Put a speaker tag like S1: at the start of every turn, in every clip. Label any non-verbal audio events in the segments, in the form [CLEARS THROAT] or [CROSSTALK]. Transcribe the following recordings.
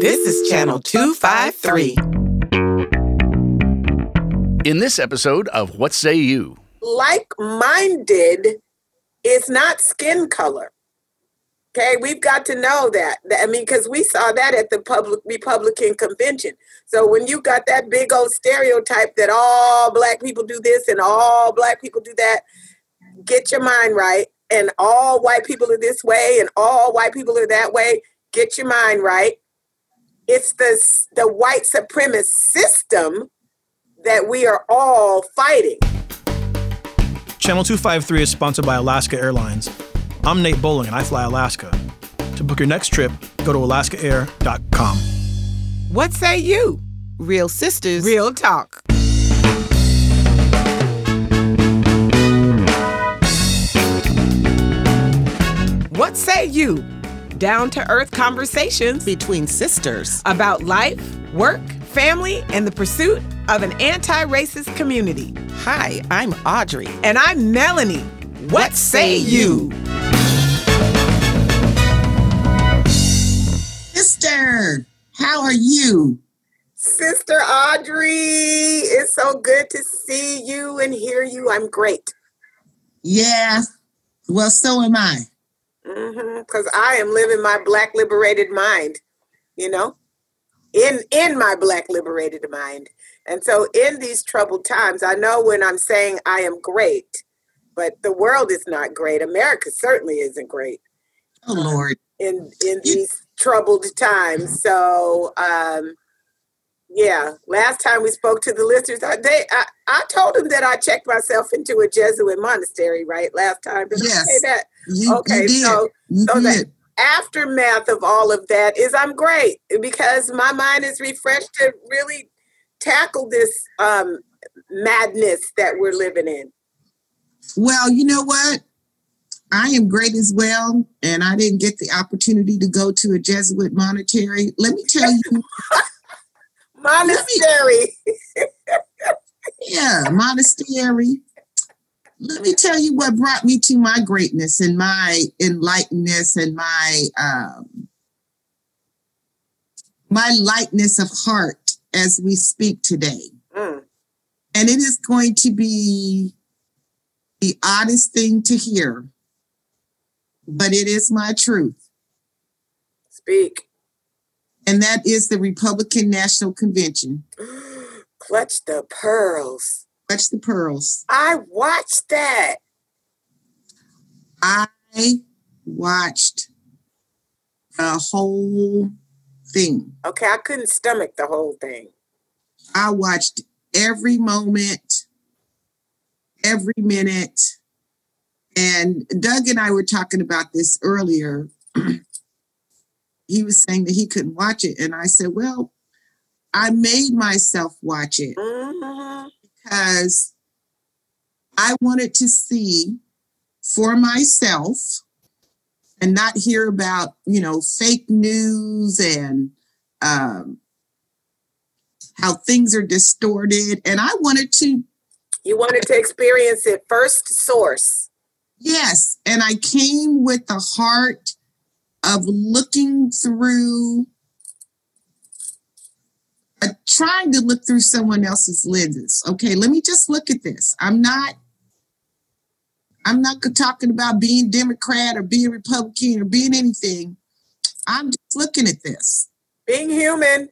S1: This is Channel 253.
S2: In this episode of What Say You?
S3: Like minded is not skin color. Okay, we've got to know that. I mean, because we saw that at the public Republican convention. So when you got that big old stereotype that all black people do this and all black people do that, get your mind right. And all white people are this way and all white people are that way. Get your mind right. It's the the white supremacist system that we are all fighting.
S4: Channel 253 is sponsored by Alaska Airlines. I'm Nate Bowling and I fly Alaska. To book your next trip, go to alaskaair.com.
S1: What say you?
S5: Real sisters.
S1: Real talk. What say you? Down to earth conversations
S5: between sisters
S1: about life, work, family, and the pursuit of an anti racist community.
S5: Hi, I'm Audrey.
S1: And I'm Melanie. What, what say you?
S6: Sister, how are you?
S3: Sister Audrey, it's so good to see you and hear you. I'm great.
S6: Yeah, well, so am I.
S3: Because mm-hmm, I am living my black liberated mind, you know, in in my black liberated mind. And so, in these troubled times, I know when I'm saying I am great, but the world is not great. America certainly isn't great.
S6: Oh Lord!
S3: In in these troubled times, so um, yeah. Last time we spoke to the listeners, I, they I, I told them that I checked myself into a Jesuit monastery. Right, last time.
S6: Did yes.
S3: I that?
S6: You,
S3: okay,
S6: you
S3: so
S6: you
S3: so
S6: did.
S3: the aftermath of all of that is I'm great because my mind is refreshed to really tackle this um, madness that we're living in.
S6: Well, you know what? I am great as well, and I didn't get the opportunity to go to a Jesuit monastery. Let me tell you, [LAUGHS]
S3: monastery.
S6: yeah, monastery. Let me tell you what brought me to my greatness and my enlightenedness and my um, my lightness of heart as we speak today.
S3: Mm.
S6: And it is going to be the oddest thing to hear, but it is my truth.
S3: Speak.
S6: And that is the Republican National Convention. [GASPS]
S3: Clutch the pearls.
S6: Clutch the pearls.
S3: I watched that.
S6: I watched the whole thing.
S3: Okay, I couldn't stomach the whole thing.
S6: I watched every moment, every minute. And Doug and I were talking about this earlier. [CLEARS THROAT] he was saying that he couldn't watch it. And I said, Well, I made myself watch it
S3: mm-hmm.
S6: because I wanted to see for myself and not hear about, you know, fake news and um, how things are distorted. And I wanted to.
S3: You wanted to experience it first source.
S6: Yes. And I came with the heart of looking through, uh, trying to look through someone else's lenses. Okay, let me just look at this. I'm not. I'm not talking about being Democrat or being Republican or being anything. I'm just looking at this.
S3: Being human.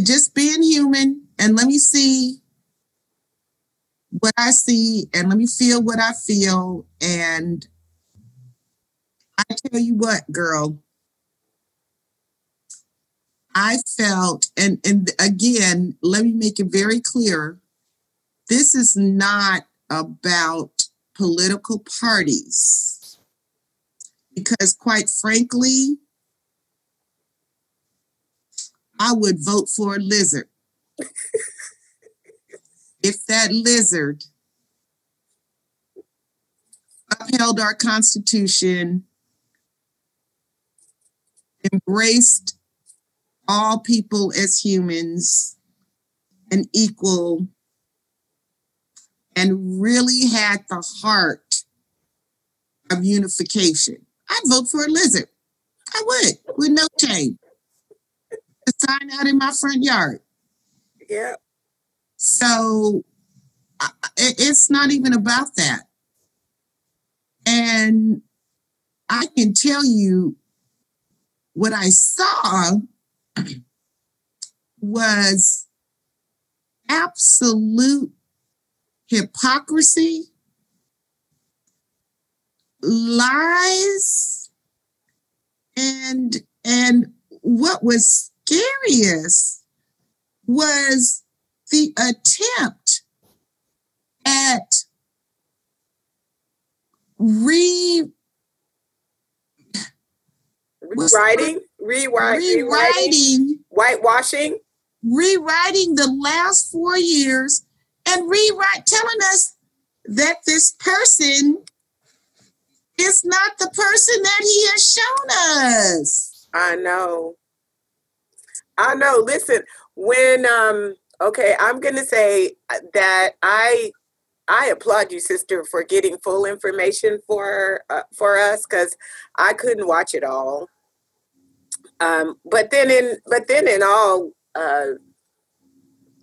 S6: Just being human. And let me see what I see and let me feel what I feel. And I tell you what, girl, I felt, and, and again, let me make it very clear this is not about political parties. Because, quite frankly, I would vote for a lizard. if that lizard upheld our Constitution, embraced all people as humans and equal, and really had the heart of unification, I'd vote for a lizard. I would, with no shame. So sign out in my front yard.
S3: Yeah.
S6: So it's not even about that. And I can tell you what I saw was absolute hypocrisy, lies, and and what was scariest was the attempt at re
S3: Rewriting, rewrite, rewriting, whitewashing.
S6: rewriting the last four years and rewrite telling us that this person is not the person that he has shown us.
S3: I know. I know. Listen, when um okay, I'm going to say that I I applaud you sister for getting full information for uh, for us cuz I couldn't watch it all. Um but then in but then in all uh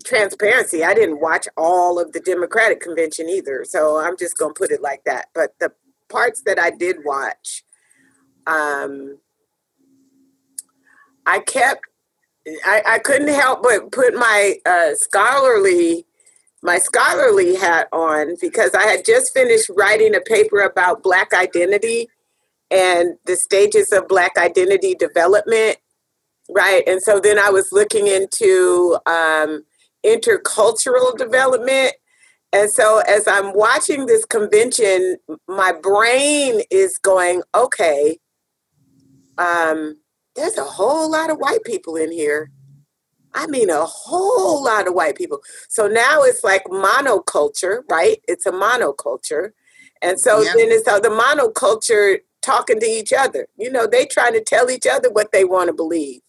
S3: transparency, I didn't watch all of the Democratic convention either. So I'm just going to put it like that. But the parts that I did watch um I kept I, I couldn't help but put my uh, scholarly my scholarly hat on because I had just finished writing a paper about black identity and the stages of black identity development right and so then I was looking into um, intercultural development and so as I'm watching this convention my brain is going okay um, there's a whole lot of white people in here. I mean, a whole lot of white people. So now it's like monoculture, right? It's a monoculture. And so
S6: Yeah.
S3: then it's uh, the monoculture talking to each other. You know, they trying to tell each other what they want to believe.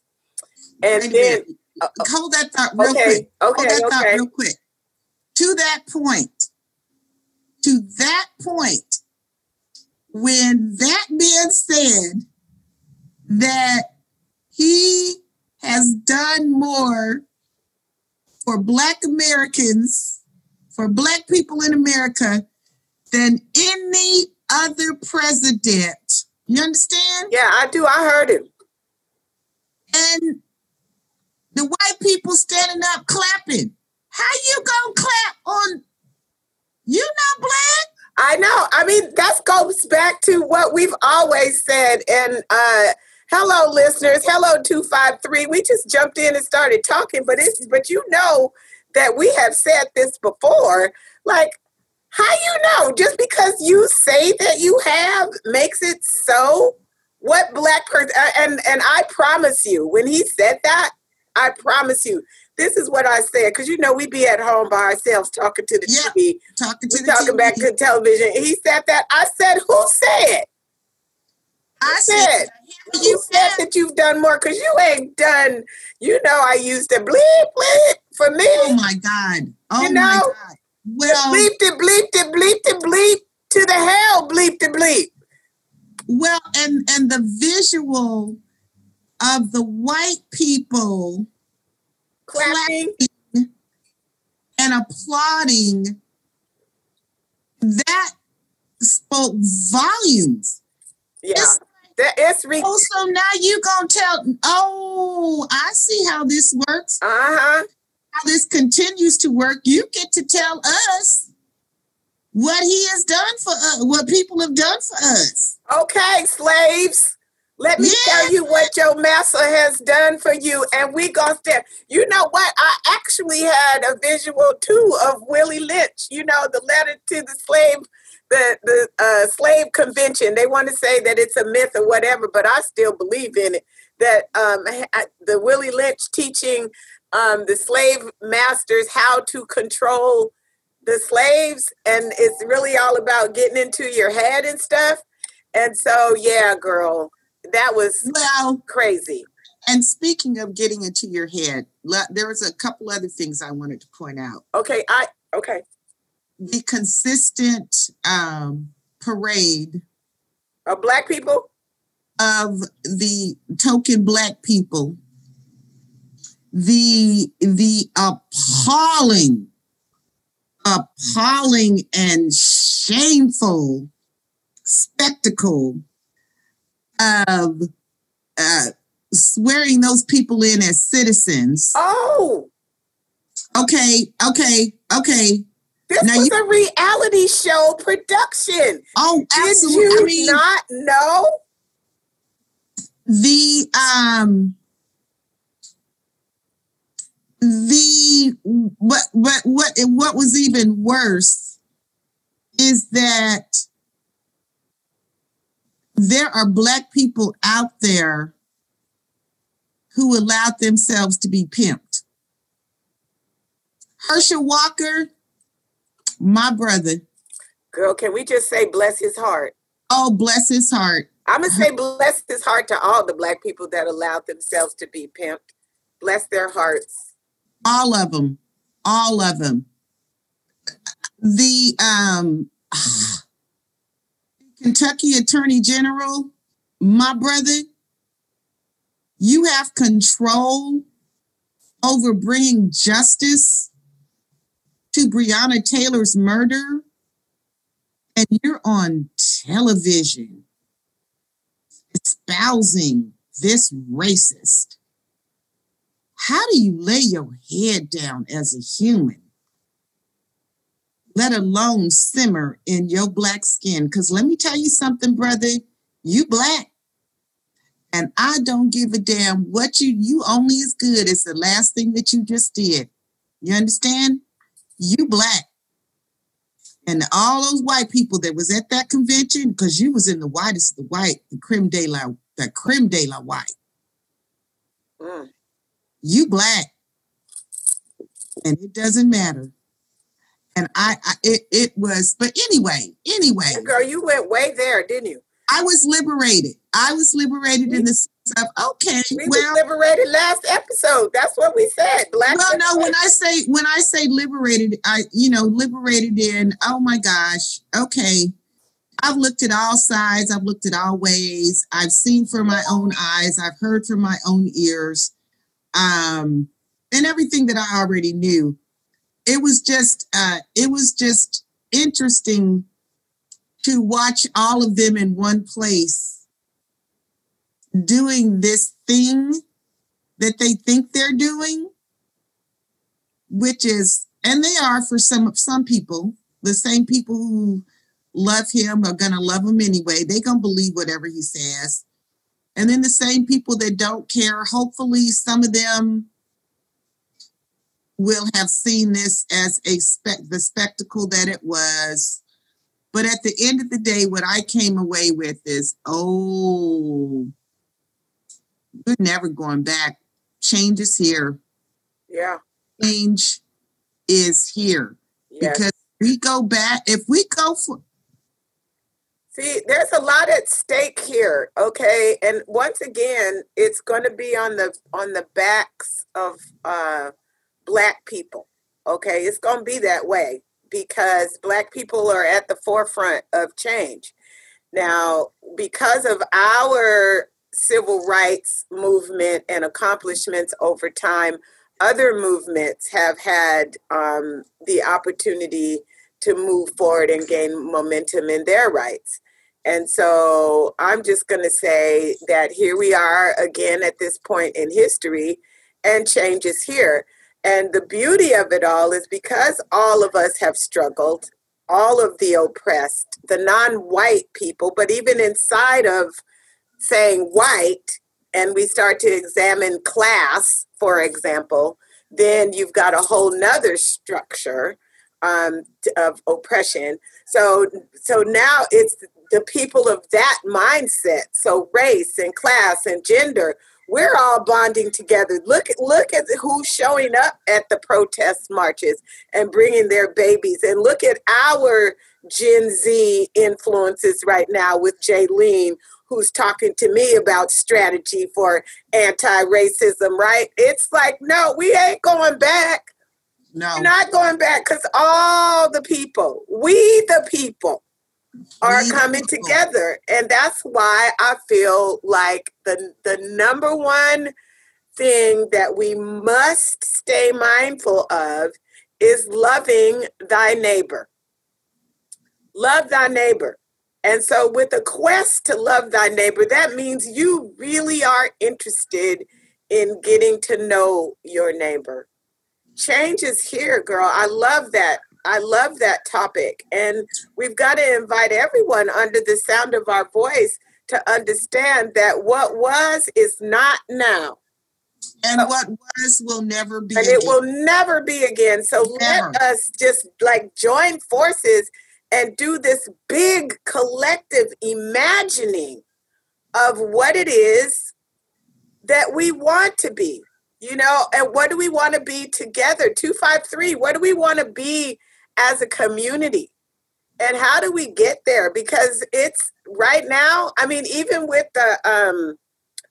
S3: And
S6: Wait
S3: then,
S6: minute. Uh, uh, hold that thought real
S3: okay,
S6: quick. Hold
S3: okay,
S6: thought
S3: okay.
S6: real quick. To that point, to that point, when that man said that he has done more for Black Americans, for Black people in America, than any other president. You understand?
S3: Yeah, I do. I heard him.
S6: and the white people standing up clapping. How you gonna clap on? You not black?
S3: I know. I mean, that goes back to what we've always said. And uh, hello, listeners. Hello, two five three. We just jumped in and started talking, but it's but you know that we have said this before. Like, how you know? Just because you say that you have makes it so. What black person? Uh, and and I promise you, when he said that, I promise you, this is what I said. Because you know we be at home by ourselves talking to the
S6: Yeah.
S3: TV
S6: Talking to
S3: we talking
S6: TV.
S3: back to television. He said that. I said, who said?
S6: I
S3: said,
S6: said,
S3: You said that you've done more because you ain't done. You know, I used to bleep bleep for me.
S6: oh my God. Oh
S3: You
S6: my
S3: know,
S6: God. Well,
S3: bleep it, bleep it, bleep it, bleep to the hell, bleep the bleep.
S6: well, and and the visual of the white people
S3: Clapping.
S6: and applauding that spoke volumes.
S3: Yeah,
S6: It's
S3: that, it's re-
S6: Oh, so now you gonna tell? Oh, I see how this works.
S3: uh huh.
S6: How this continues to work. You get to tell us what he has done for us, what people have done for us.
S3: Okay, slaves. Let me
S6: Yeah.
S3: tell you what your master has done for you, and we gonna stand. You know what? I actually had a visual too of Willie Lynch. You know, the letter to the slave, the the uh, slave convention. They want to say that it's a myth or whatever, but I still believe in it. That um, the Willie Lynch teaching um, the slave masters how to control the slaves, and it's really all about getting into your head and stuff. And so, yeah, girl, that was
S6: Well,
S3: crazy.
S6: and speaking of getting into your head, there was a couple other things I wanted to point out.
S3: Okay, I okay.
S6: The consistent um, parade
S3: of black people.
S6: of the token black people the the appalling appalling and shameful spectacle of uh, swearing those people in as citizens.
S3: Oh,
S6: Okay, okay, okay.
S3: this
S6: Now
S3: was
S6: you-
S3: a reality show production.
S6: Oh,
S3: Did
S6: absolutely.
S3: you
S6: I mean,
S3: not know?
S6: the um the what what what what was even worse is that there are black people out there who allowed themselves to be pimped. Herschel Walker, my brother.
S3: Girl, can we just say bless his heart?
S6: Oh, bless his heart.
S3: I'm gonna say bless his heart to all the black people that allowed themselves to be pimped. Bless their hearts.
S6: All of them all of them the um [SIGHS] kentucky attorney general my brother you have control over bringing justice to breonna taylor's murder and you're on television espousing this racist how do you lay your head down as a human? Let alone simmer in your black skin. Because let me tell you something, brother, you black. And I don't give a damn what you, you only as good as the last thing that you just did. You understand? You black. And all those white people that was at that convention, because you was in the whitest of the white, the creme de la, the creme de la white
S3: Mm.
S6: You black and it doesn't matter and i, I it, it was but anyway anyway
S3: Girl, you went way there, didn't you?
S6: i was liberated i was liberated in the sense of okay
S3: We
S6: well
S3: liberated last episode. That's what we said. Black.
S6: well no when i say when i say liberated i you know liberated in oh my gosh okay i've looked at all sides i've looked at all ways i've seen from my own eyes i've heard from my own ears um and everything that i already knew. It was just uh it was just interesting to watch all of them in one place doing this thing that they think they're doing which is and they are for some some people. The same people who love him are gonna love him anyway. They gonna believe whatever he says and then the same people that don't care hopefully some of them will have seen this as a spec the spectacle that it was but at the end of the day what i came away with is oh we're never going back change is here
S3: yeah.
S6: change is here
S3: Yes.
S6: because we go back if we go for
S3: See, there's a lot at stake here, okay? And once again, it's going to be on the on the backs of uh black people. Okay? It's going to be that way because black people are at the forefront of change. Now, because of our civil rights movement and accomplishments over time, other movements have had um, the opportunity to move forward and gain momentum in their rights. And so I'm just going to say that here we are again at this point in history, and change is here. And the beauty of it all is because all of us have struggled, all of the oppressed, the non white people, but even inside of saying white, and we start to examine class, for example, then you've got a whole nother structure um, of oppression. So, so now it's the people of that mindset. So race and class and gender, we're all bonding together. Look, look at who's showing up at the protest marches and bringing their babies, and look at our Gen Z influences right now with Jaylene, who's talking to me about strategy for anti-racism. Right? It's like, no, we ain't going back.
S6: no
S3: We're not going back because all the people, we the people, are coming together, and that's why I feel like the the number one thing that we must stay mindful of is loving thy neighbor. Love thy neighbor. And so, with a quest to love thy neighbor, that means you really are interested in getting to know your neighbor. Change is here, girl. I love that. I love that topic. And we've got to invite everyone under the sound of our voice to understand that what was is not now.
S6: And what was will never be.
S3: And
S6: again.
S3: it will never be again. So
S6: Never.
S3: let us just like join forces and do this big collective imagining of what it is that we want to be. You know, and what do we want to be together? 253, what do we want to be as a community? And how do we get there? Because it's right now, I mean, even with the um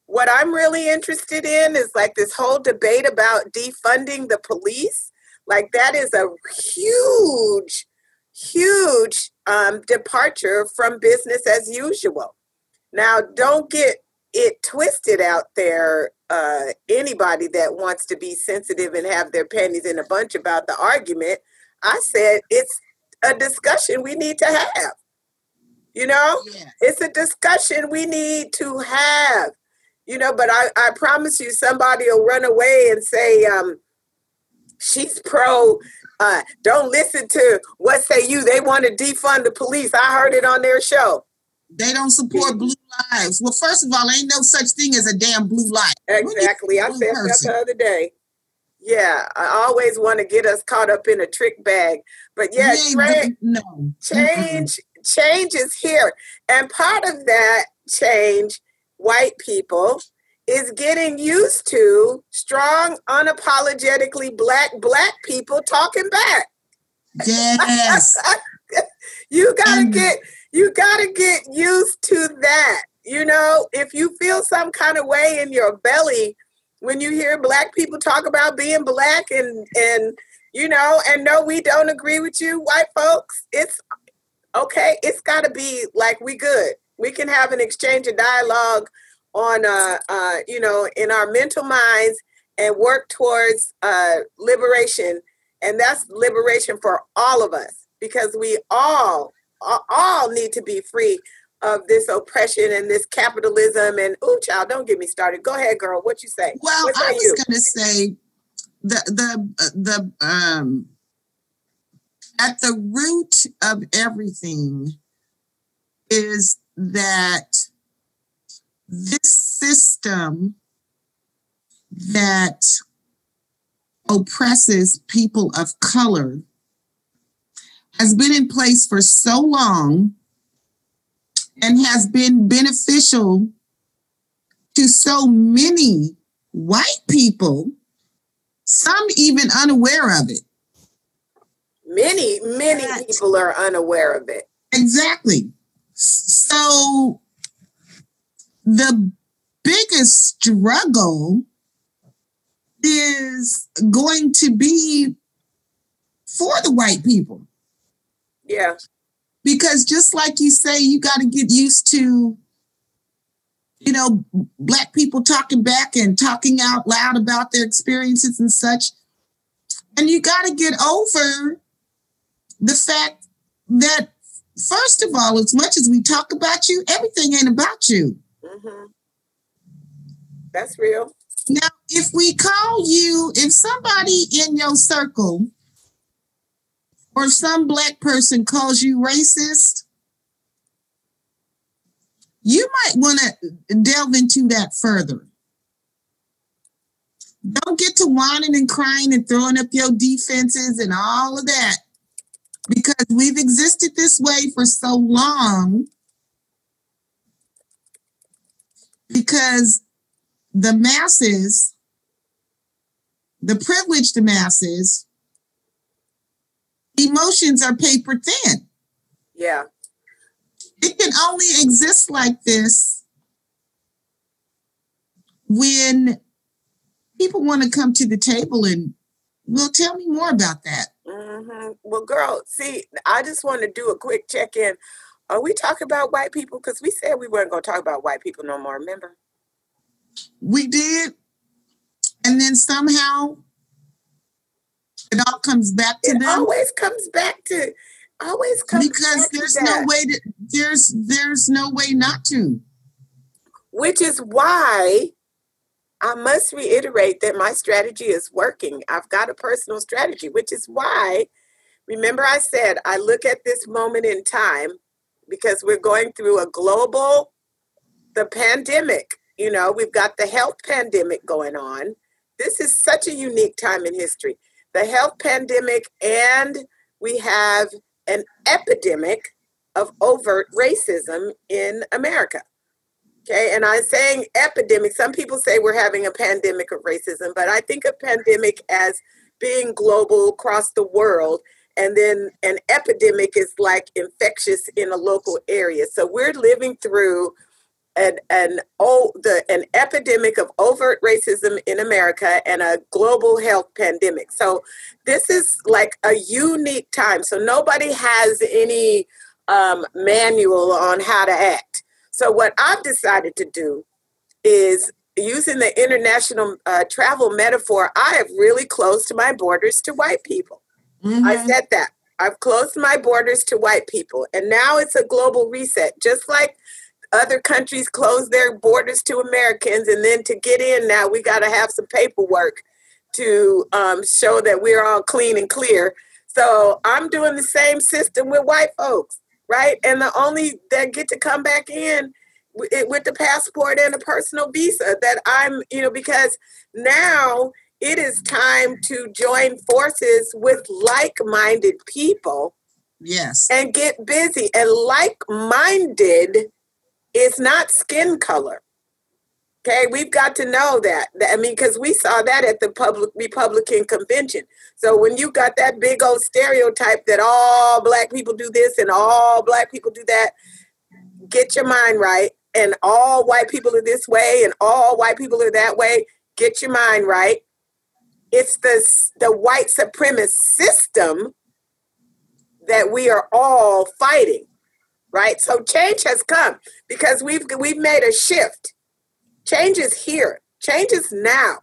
S3: what I'm really interested in is like this whole debate about defunding the police. Like that is a huge, huge um, departure from business as usual. Now, don't get it twisted out there. Uh, anybody that wants to be sensitive and have their panties in a bunch about the argument, I said it's a discussion we need to have. You know, it's a discussion we need to have. You know but i, I promise you somebody will run away and say um, she's pro uh, don't listen to what say you. They want to defund the police. I heard it on their show.
S6: They don't support blue lives. Well, first of all, ain't no such thing as a damn blue need
S3: exactly. I
S6: blue
S3: said that the other day yeah i always want to get us caught up in a trick bag. But yeah
S6: ain't no.
S3: Change change is here. And part of that change white people is getting used to strong unapologetically black black people talking back.
S6: Yes. [LAUGHS]
S3: you gotta
S6: And-
S3: get you gotta get used to that. You know if you feel some kind of way in your belly when you hear black people talk about being black and and you know and no we don't agree with you white folks it's okay it's got to be like we good. We can have an exchange of dialogue on uh uh you know in our mental minds and work towards uh liberation. And that's liberation for all of us because we all all- all need to be free of this oppression and this capitalism and ooh child don't get me started. Go ahead girl. What you say?
S6: Well, I was
S3: you?
S6: going to say the the uh, the um at the root of everything is that this system that oppresses people of color has been in place for so long and has been beneficial to so many white people, some even unaware of it.
S3: many many
S6: That-
S3: people are unaware of it
S6: Exactly. So the biggest struggle is going to be for the white people.
S3: yeah
S6: Because just like you say, you got to get used to, you know, black people talking back and talking out loud about their experiences and such. And you got to get over the fact that, first of all, as much as we talk about you, everything ain't about you.
S3: hmm that's real
S6: Now, if we call you, if somebody in your circle or some black person calls you racist, you might want to delve into that further. Don't get to whining and crying and throwing up your defenses and all of that because we've existed this way for so long because the masses, the privileged masses, emotions are paper thin.
S3: yeah
S6: It can only exist like this when people want to come to the table and well tell me more about that.
S3: hmm Well, girl, see, I just want to do a quick check in. Are we talking about white people? Because we said we weren't going to talk about white people no more. Remember?
S6: We did, and then somehow it all comes back to
S3: It
S6: them
S3: always comes back to always comes
S6: because
S3: back to
S6: there's no way to there's there's no way not to
S3: which is why I must reiterate that my strategy is working. I've got a personal strategy, which is why, remember, I said I look at this moment in time because we're going through a global, the pandemic. You know, we've got the health pandemic going on. This is such a unique time in history. The health pandemic, and we have an epidemic of overt racism in America. Okay, and I'm saying epidemic. Some people say we're having a pandemic of racism, but I think of pandemic as being global across the world. And then an epidemic is like infectious in a local area. So we're living through an an oh the an epidemic of overt racism in America and a global health pandemic. So this is like a unique time. So nobody has any um, manual on how to act. So what I've decided to do is using the international uh, travel metaphor. I have really closed my borders to white people. I
S6: Mhm.
S3: said that. I've closed my borders to white people. And now it's a global reset. Just like other countries close their borders to Americans, and then to get in now, we got to have some paperwork to um, show that we're all clean and clear. So I'm doing the same system with white folks, right? And the only that get to come back in with, with the passport and a personal visa that I'm, you know, because now it is time to join forces with like minded people
S6: yes
S3: and get busy. And like minded is not skin color. Okay, we've got to know that. That- I mean, because we saw that at the public Republican convention. So when you got that big old stereotype that all black people do this and all black people do that, get your mind right. And all white people are this way and all white people are that way. Get your mind right. It's the the white supremacist system that we are all fighting, right? So change has come because we've we've made a shift. Change is here. Change is now.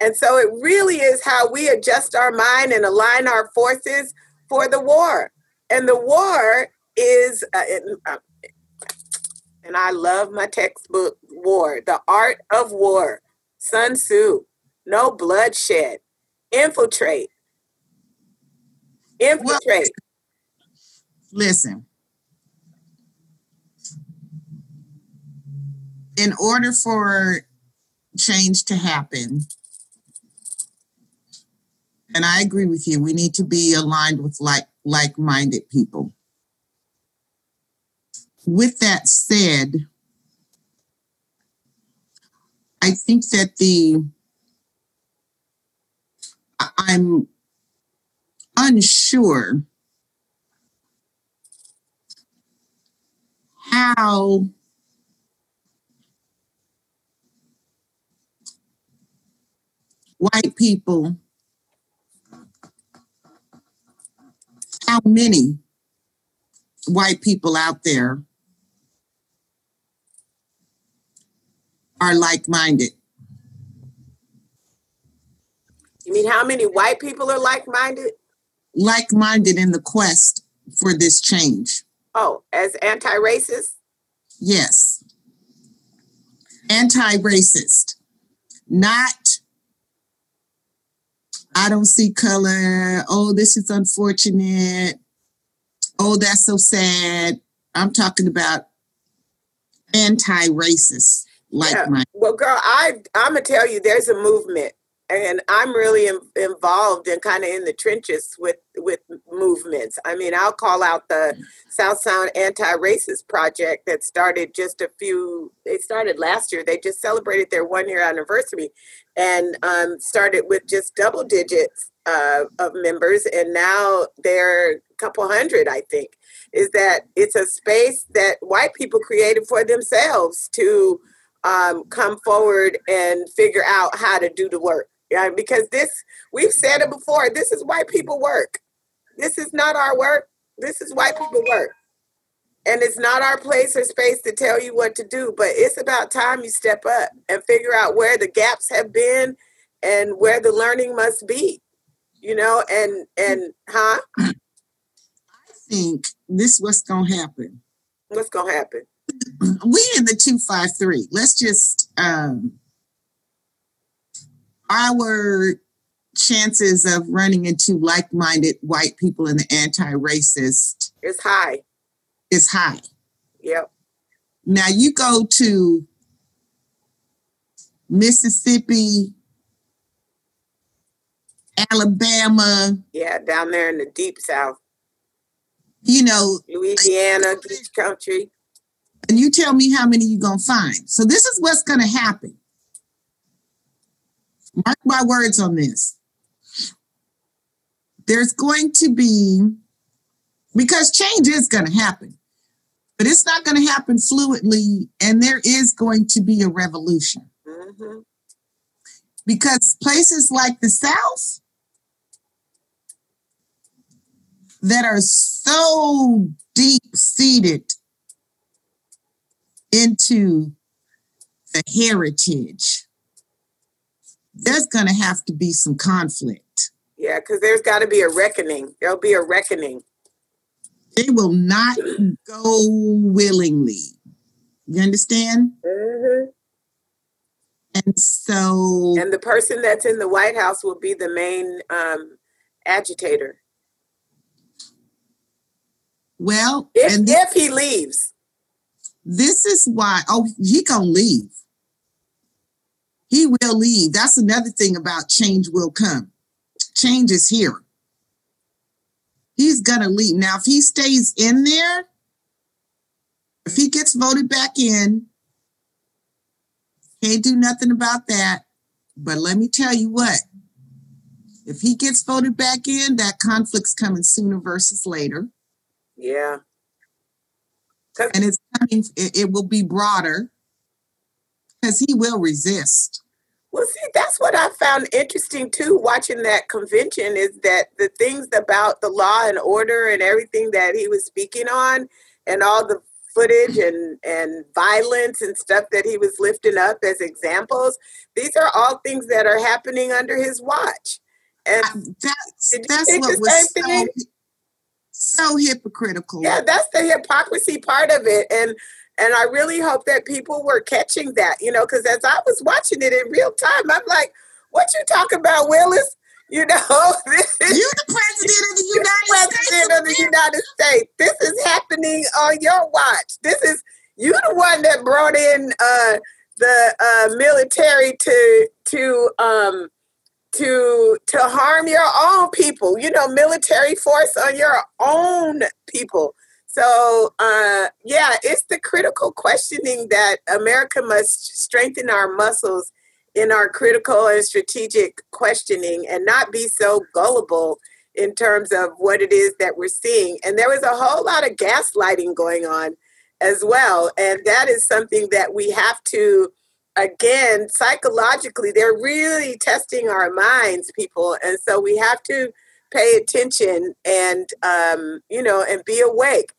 S3: And so it really is how we adjust our mind and align our forces for the war. And the war is, uh, it- uh, and I love my textbook, War, The Art of War, Sun Tzu, no bloodshed, infiltrate, infiltrate.
S6: listen in order for change to happen and i agree with you we need to be aligned with like like-minded people. With that said i think that the i'm unsure how white people, how many white people out there are like minded?
S3: You mean how many white people are like minded?
S6: Like minded in the quest for this change.
S3: Oh, as anti racist?
S6: Yes. Anti racist. Not, I don't see color. Oh, this is unfortunate. Oh, that's so sad. I'm talking about anti racist, like
S3: Yeah.
S6: my.
S3: Well, girl, I I'm gonna tell you, there's a movement, and I'm really in, involved and kind of in the trenches with with movements. I mean, I'll call out the South Sound Anti-Racist Project that started just a few. They started last year. They just celebrated their one year anniversary, and um, started with just double digits uh, of members, and now they're a couple hundred, I think. Is that it's a space that white people created for themselves to um, come forward and figure out how to do the work. Yeah, because this, we've said it before, this is white people work. This is not our work. This is white people work. And it's not our place or space to tell you what to do, but it's about time you step up and figure out where the gaps have been and where the learning must be. You know, and and huh?
S6: I think this what's gonna happen.
S3: What's gonna happen? [CLEARS THROAT]
S6: We in the two five three. Let's just um our chances of running into like-minded white people in the anti-racist
S3: It's high.
S6: is high.
S3: Yep.
S6: Now you go to Mississippi, Alabama,
S3: Yeah, down there in the deep south.
S6: you know,
S3: Louisiana, Beach Country.
S6: and you tell me how many you're gonna find. So this is what's gonna happen. Mark my words on this. There's going to be because change is gonna happen, but it's not gonna happen fluidly, and there is going to be a revolution.
S3: hmm
S6: because places like the South that are so deep seated into the heritage, there's going to have to be some conflict.
S3: Yeah, because there's got to be a reckoning. There'll be a reckoning.
S6: They will not go willingly. You understand?
S3: hmm
S6: And so,
S3: And the person that's in the White House will be the main um, agitator
S6: well,
S3: if,
S6: and
S3: if he leaves.
S6: this is why oh he gonna leave he will leave. That's another thing about change will come. Change is here. He's gonna leave. Now if he stays in there if he gets voted back in can't do nothing about that. But let me tell you what if he gets voted back in that conflict's coming sooner versus later.
S3: Yeah.
S6: and it's coming it, it will be broader because he will resist
S3: Well, see, that's what I found interesting too, watching that convention, is that the things about the law and order and everything that he was speaking on, and all the footage and, and violence and stuff that he was lifting up as examples, these are all things that are happening under his watch. And uh,
S6: I- that's that's what was so, so hypocritical
S3: yeah, that's the hypocrisy part of it. And and I really hope that people were catching that, you know, because as I was watching it in real time, I'm like, what you talking about, Willis? [LAUGHS] You know, this is
S6: you the president of the [LAUGHS] united
S3: president
S6: states
S3: of the United States. This is happening on your watch. This is you the one that brought in uh, the uh, military to to um, to to harm your own people. You know, military force on your own people. So uh, yeah, it's the critical questioning that America must strengthen our muscles in our critical and strategic questioning and not be so gullible in terms of what it is that we're seeing. And there was a whole lot of gaslighting going on as well. And that is something that we have to, again, psychologically, they're really testing our minds, people. And so we have to pay attention and, um, you know, and be awake.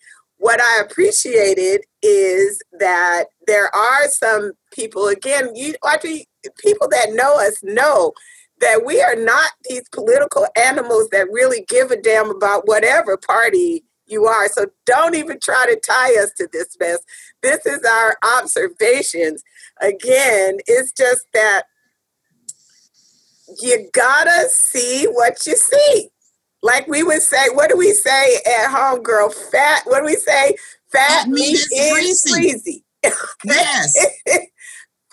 S3: What I appreciated is that there are some people, again, you, Audrey, people that know us know that we are not these political animals that really give a damn about whatever party you are. So don't even try to tie us to this mess. This is our observations. Again, it's just that you gotta see what you see. Like we would say, what do we say at home, girl? Fat, what do we say? Fat
S6: Fat meat
S3: meat
S6: is greasy.
S3: greasy.
S6: yes [LAUGHS]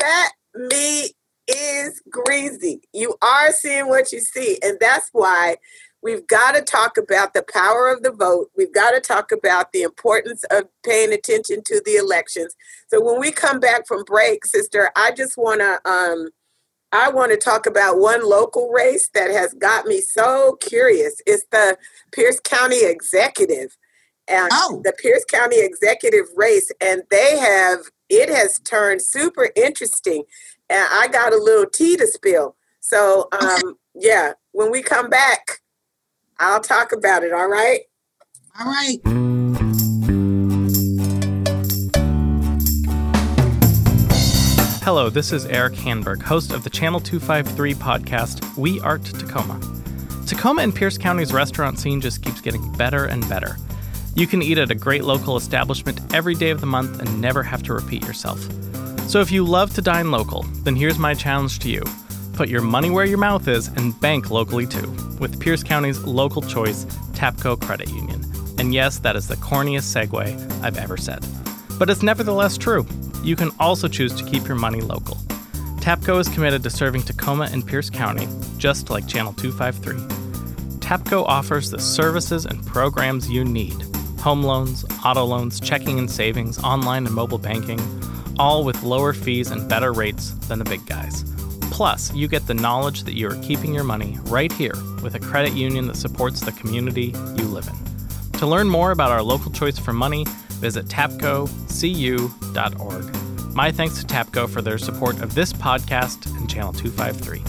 S3: fat meat is greasy. You are seeing what you see. And that's why we've got to talk about the power of the vote. We've got to talk about the importance of paying attention to the elections. So when we come back from break, sister, I just want to um I want to talk about one local race that has got me so curious. It's the Pierce County Executive. And
S6: Oh.
S3: the Pierce County Executive race, and they have it has turned super interesting. And I got a little tea to spill. So um yeah, when we come back, I'll talk about it, all right?
S6: all right
S7: Hello, this is Eric Hanberg, host of the Channel 253 podcast, We Art Tacoma. Tacoma and Pierce County's restaurant scene just keeps getting better and better. You can eat at a great local establishment every day of the month and never have to repeat yourself. So if you love to dine local, then here's my challenge to you. Put your money where your mouth is and bank locally too, with Pierce County's local choice, Tapco Credit Union. And yes, that is the corniest segue I've ever said. But it's nevertheless true you can also choose to keep your money local. TAPCO is committed to serving Tacoma and Pierce County, just like Channel 253. TAPCO offers the services and programs you need home loans, auto loans, checking and savings, online and mobile banking, all with lower fees and better rates than the big guys. Plus, you get the knowledge that you are keeping your money right here with a credit union that supports the community you live in. To learn more about our local choice for money, visit tapcocu.org. My thanks to Tapco for their support of this podcast and Channel 253.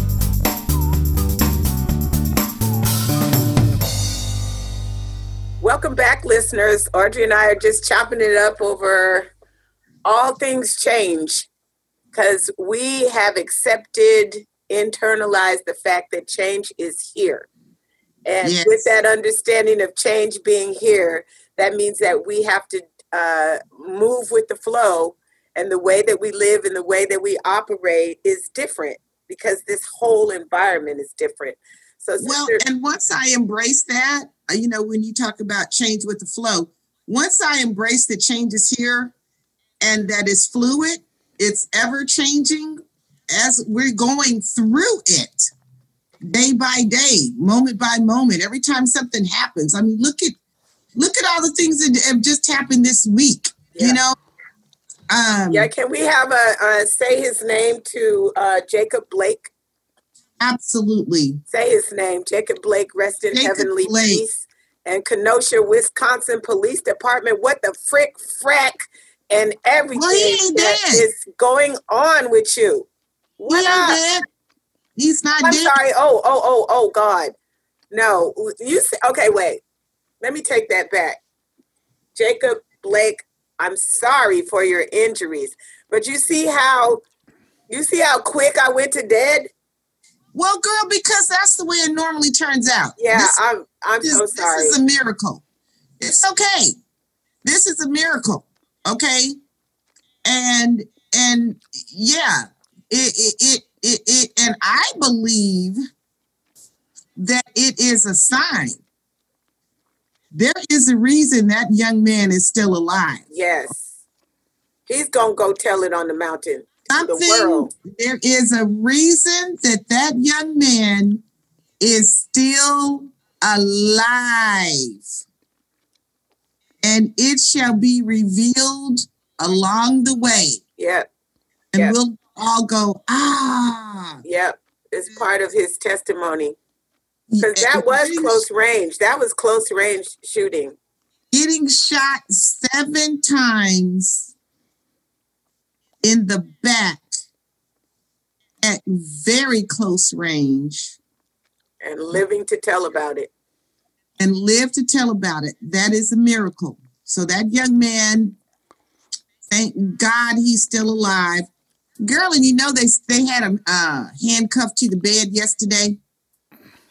S3: Welcome back, listeners. Audrey and I are just chopping it up over all things change because we have accepted, internalized the fact that change is here. And
S6: Yes.
S3: with that understanding of change being here, that means that we have to uh, move with the flow, and the way that we live and the way that we operate is different because this whole environment is different. So,
S6: Well,
S3: Sister-
S6: and once I embrace that, uh, you know, when you talk about change with the flow, once I embrace the changes here and that is fluid, it's ever changing as we're going through it day by day, moment by moment. Every time something happens, I mean, look at look at all the things that have just happened this week.
S3: Yeah.
S6: You know, um,
S3: yeah, can we have a uh, say his name to uh, Jacob Blake?
S6: absolutely.
S3: Say his name, Jacob Blake. Rest in
S6: Jacob
S3: heavenly
S6: Blake.
S3: peace. And Kenosha, Wisconsin Police Department. What the frick, frack, and everything that
S6: dead.
S3: is going on with you? What
S6: He ain't
S3: up?
S6: dead. He's not
S3: I'm
S6: dead.
S3: sorry. Oh, oh, oh, oh, God. No, you say, okay, wait. Let me take that back. Jacob Blake, I'm sorry for your injuries, but you see how you see how quick I went to dead?
S6: Well, girl, because that's the way it normally turns out.
S3: Yeah,
S6: This
S3: I'm I'm
S6: this,
S3: so
S6: this is a miracle. It's okay. This is a miracle. Okay. And and yeah, it it it it, it and I believe that it is a sign. There is a reason that young man is still alive.
S3: yes. He's going to go tell it on the mountain to the
S6: Something
S3: world.
S6: there is a reason that that young man is still alive. And it shall be revealed along the way.
S3: Yep.
S6: And
S3: Yeah.
S6: we'll all go, ah.
S3: Yep. It's part of his testimony. Because that was close range. That was close range shooting.
S6: Getting shot seven times in the back at very close range.
S3: and living to tell about it.
S6: and live to tell about it. That is a miracle. So that young man, thank God he's still alive. Girl, and you know they they had him uh, handcuffed to the bed yesterday.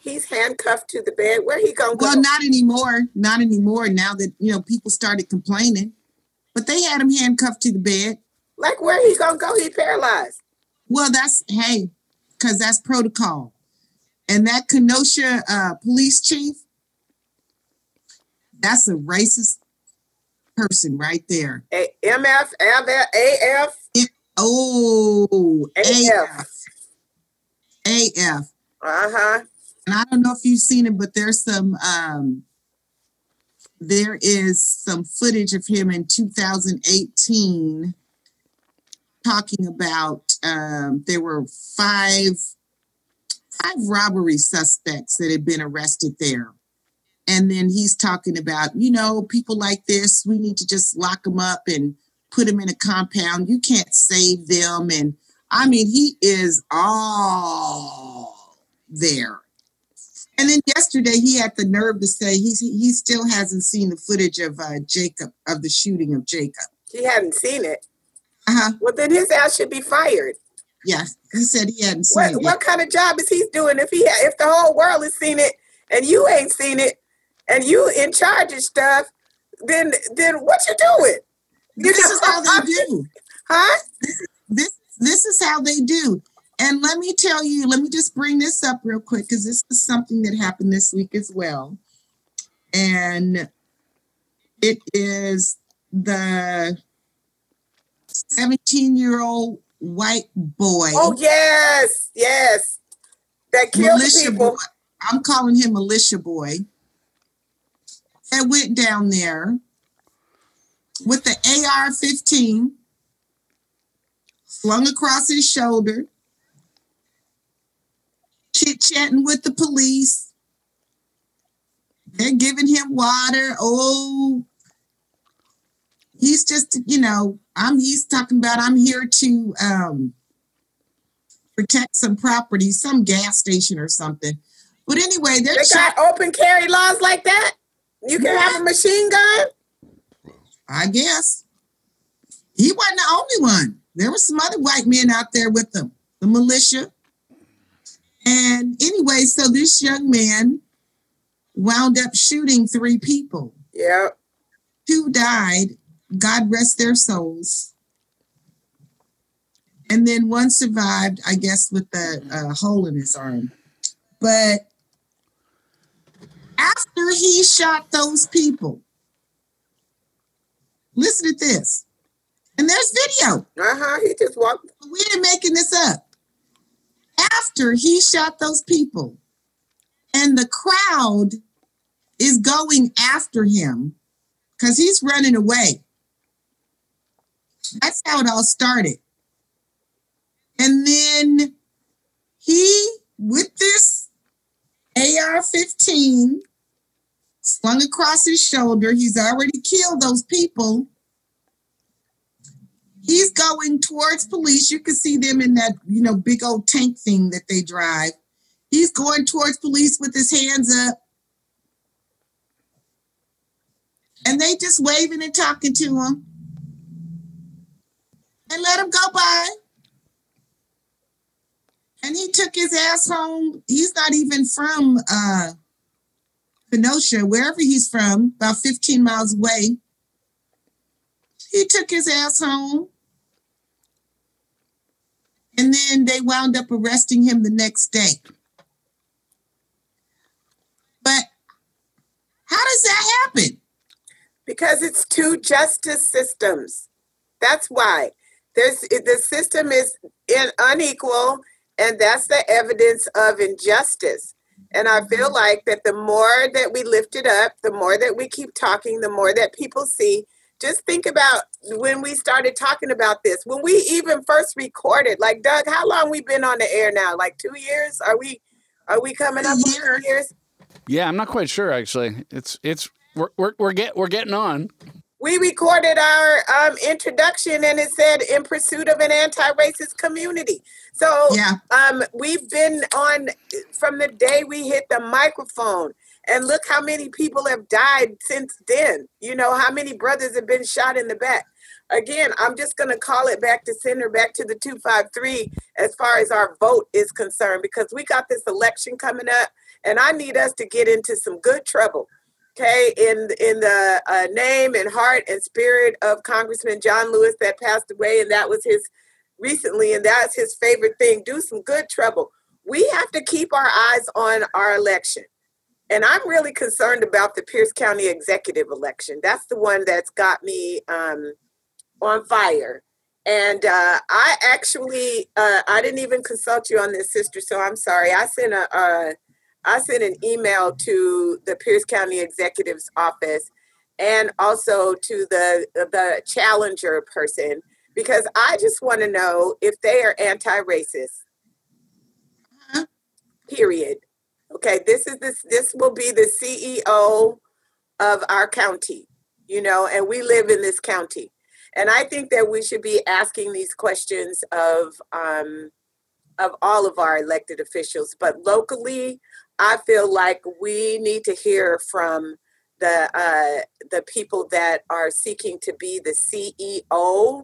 S3: He's handcuffed to the bed. Where he gonna go?
S6: Well, not anymore. Not anymore. Now that you know people started complaining, but they had him handcuffed to the bed.
S3: like where he gonna go? He paralyzed.
S6: Well, that's hey, because that's protocol. And that Kenosha uh, police chief, that's a racist person right there.
S3: A- MF, AF,
S6: Oh,
S3: AF.
S6: AF. AF.
S3: Uh huh.
S6: And I don't know if you've seen it, but there's some um there is some footage of him in 2018 talking about um there were five five robbery suspects that had been arrested there. And then he's talking about, you know, people like this, we need to just lock them up and put them in a compound. You can't save them. And I mean, he is all there. And then yesterday, he had the nerve to say he's, he still hasn't seen the footage of uh, Jacob, of the shooting of Jacob.
S3: He hadn't seen it.
S6: Uh-huh.
S3: Well, then his ass should be fired.
S6: Yeah, he said he hadn't seen
S3: What
S6: it.
S3: what kind of job is he doing if he if the whole world has seen it and you ain't seen it and you in charge of stuff? Then then what you doing? You
S6: This is
S3: know,
S6: how they do.
S3: Huh?
S6: This this is how they do. And let me tell you, let me just bring this up real quick because this is something that happened this week as well. And it is the 17 year old white boy.
S3: Oh yes, yes. That killed
S6: militia
S3: people.
S6: boy. I'm calling him militia boy. That went down there with the AR 15 slung across his shoulder, chit chatting with the police. They're giving him water. Oh, he's just, you know, I'm he's talking about I'm here to um protect some property, some gas station or something. But anyway, they're
S3: They got open carry laws like that. You can have a machine gun.
S6: I guess he wasn't the only one. There were some other white men out there with them, the militia. And anyway, so this young man wound up shooting three people.
S3: Yeah.
S6: Two died. God rest their souls. And then one survived, I guess, with a, uh, hole in his arm. But after he shot those people, listen to this. And there's video.
S3: Uh huh. He just walked.
S6: We ain't making this up. After he shot those people, and the crowd is going after him because he's running away. That's how it all started. And then he, with this AR 15 slung across his shoulder, he's already killed those people. He's going towards police. You can see them in that, you know, big old tank thing that they drive. He's going towards police with his hands up. And they just waving and talking to him. And let him go by. And he took his ass home. He's not even from uh Kenosha, wherever he's from, about 15 miles away. He took his ass home. And then they wound up arresting him the next day. But how does that happen?
S3: because it's two justice systems. That's why there's the system is unequal, and that's the evidence of injustice. And I feel like that the more that we lift it up, the more that we keep talking, the more that people see. Just think about when we started talking about this, when we even first recorded. Like Doug, how long we been on the air now? Like two years? Are we? Are we coming up on
S6: year.
S3: two years?
S2: Yeah, I'm not quite sure actually. It's it's we're we're we're get we're getting on.
S3: we recorded our um, introduction and it said in pursuit of an anti-racist community so
S6: Yeah.
S3: um, we've been on from the day we hit the microphone and look how many people have died since then. You know how many brothers have been shot in the back. Again i'm just going to call it back to center back to the 253 as far as our vote is concerned because we got this election coming up and i need us to get into some good trouble okay in in the uh, name and heart and spirit of congressman john lewis that passed away and that was his recently and that's his favorite thing. Do some good trouble. We have to keep our eyes on our election and i'm really concerned about the pierce county executive election that's the one that's got me um, on fire and uh, i actually uh, i didn't even consult you on this sister so i'm sorry i sent a, a I sent an email to the Pierce County Executive's office and also to the the challenger person because I just want to know if they are anti-racist.
S6: Uh-huh.
S3: Period. Okay, this is this this will be the CEO of our county, you know, and we live in this county. And I think that we should be asking these questions of um, of all of our elected officials, but locally, I feel like we need to hear from the uh, the people that are seeking to be the CEO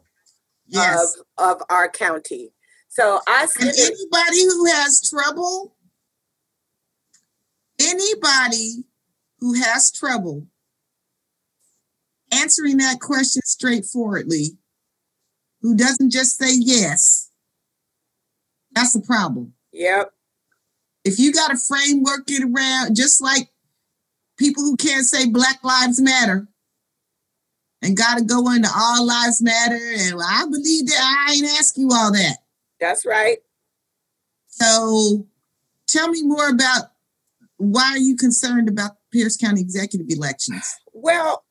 S6: Yes.
S3: of of our county. So I
S6: And anybody who has trouble, anybody who has trouble answering that question straightforwardly, who doesn't just say yes, that's a problem.
S3: Yep.
S6: If you got a framework it around, just like people who can't say Black Lives Matter and got to go into All Lives Matter, and I believe that I ain't ask you all that.
S3: That's right.
S6: So tell me more about why are you concerned about Pierce County executive elections?
S3: Well,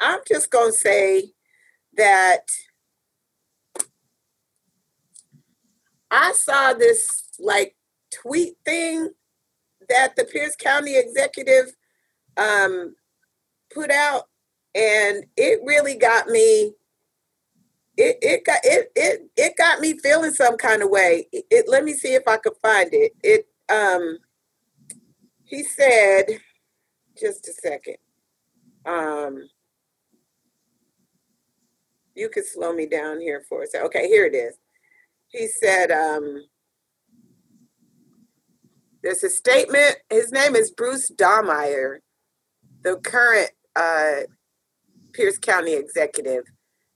S3: I'm just going to say that I saw this like tweet thing that the Pierce County executive um, put out, and it really got me. It, it got it, it it got me feeling some kind of way. It, it- let me see if I could find it. It um he said just a second. Um, you could slow me down here for a second. Okay, here it is. He said, um, there's a statement. His name is Bruce Dammeier, the current uh, Pierce County executive.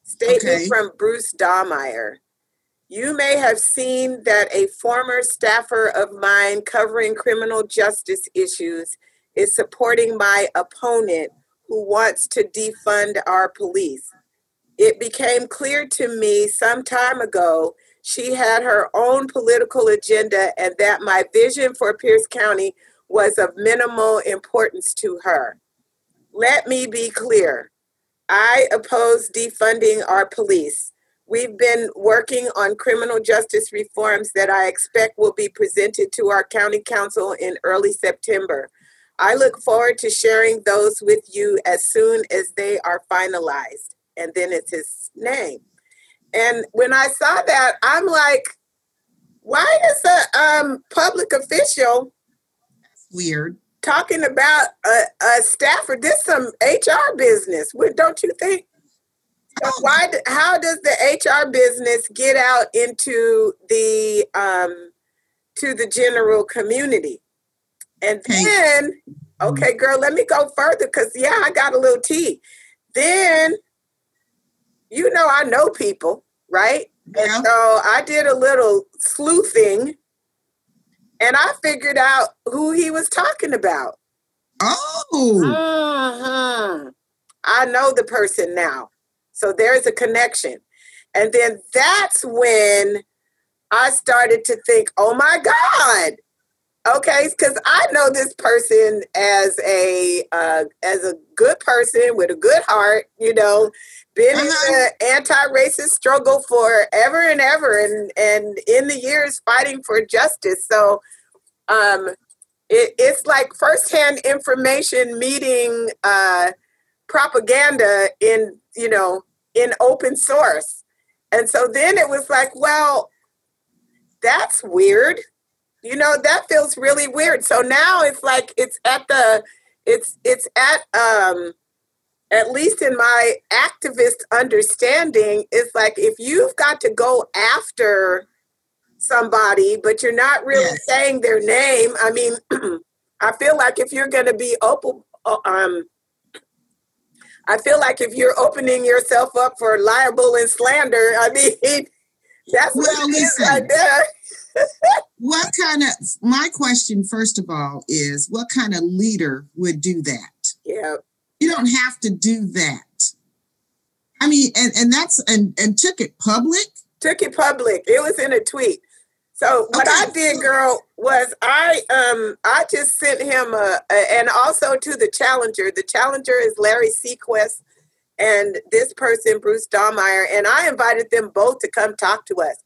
S3: Statement
S6: Okay.
S3: from Bruce Dammeier. You may have seen that a former staffer of mine covering criminal justice issues is supporting my opponent who wants to defund our police. It became clear to me some time ago she had her own political agenda and that my vision for Pierce County was of minimal importance to her. Let me be clear. I oppose defunding our police. We've been working on criminal justice reforms that I expect will be presented to our county council in early September. I look forward to sharing those with you as soon as they are finalized. And then it's his name. And when I saw that, I'm like, why is a um, public official
S6: Weird.
S3: talking about a, a staffer? This some HR business, What- don't you think? So why? How does the HR business get out into the um, to the general community? And then, okay, girl, let me go further because yeah, I got a little tea. Then, you know, I know people, right?
S6: Yeah.
S3: And so I did a little sleuthing, and I figured out who he was talking about.
S6: Oh,
S3: Mhm. I know the person now. So there's a connection. And then that's when I started to think, oh my God. Okay, because I know this person as a uh, as a good person with a good heart, you know, been in
S6: Uh-huh.
S3: the anti-racist struggle forever and ever and and in the years fighting for justice. So um it, it's like firsthand information meeting uh, propaganda in you know in open source. And so then it was like well that's weird. You know that feels really weird. So now it's like it's at the it's it's at um at least in my activist understanding it's like if you've got to go after somebody but you're not really
S6: Yes.
S3: saying their name i mean [CLEARS THROAT] i feel like if you're going to be open uh, um i feel like if you're opening yourself up for libel and slander i mean [LAUGHS] that's what
S6: Well,
S3: it is
S6: listen.
S3: right there [LAUGHS]
S6: what kind of? My question, first of all, is what kind of leader would do that?
S3: yeah
S6: You don't have to do that. I mean, and and that's and and took it public.
S3: took it public. It was in a tweet. So what I did, girl, was I um I just sent him a, a and also to the challenger. The challenger is Larry Seaquist and this person Bruce Dammeier, and I invited them both to come talk to us